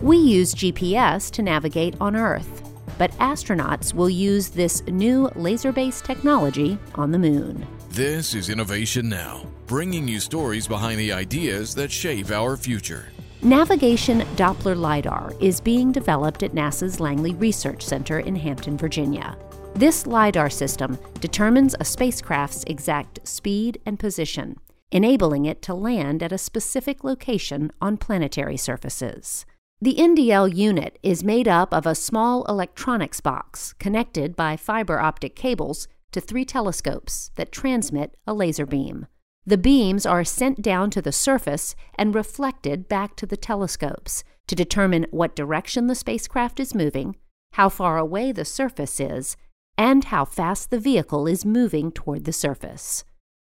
We use GPS to navigate on Earth, but astronauts will use this new laser based technology on the moon. This is Innovation Now, bringing you stories behind the ideas that shape our future. Navigation Doppler LiDAR is being developed at NASA's Langley Research Center in Hampton, Virginia. This LiDAR system determines a spacecraft's exact speed and position, enabling it to land at a specific location on planetary surfaces. The NDL unit is made up of a small electronics box connected by fiber optic cables to three telescopes that transmit a laser beam. The beams are sent down to the surface and reflected back to the telescopes to determine what direction the spacecraft is moving, how far away the surface is, and how fast the vehicle is moving toward the surface.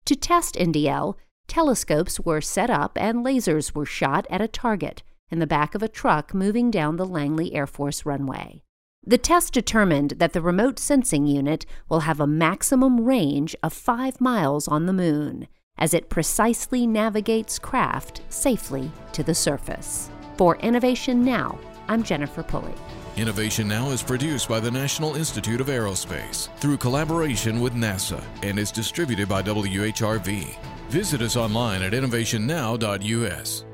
To test NDL, telescopes were set up and lasers were shot at a target in the back of a truck moving down the Langley Air Force runway. The test determined that the remote sensing unit will have a maximum range of five miles on the moon as it precisely navigates craft safely to the surface. For Innovation Now, I'm Jennifer Pulley. Innovation Now is produced by the National Institute of Aerospace through collaboration with NASA and is distributed by WHRV. Visit us online at innovationnow.us.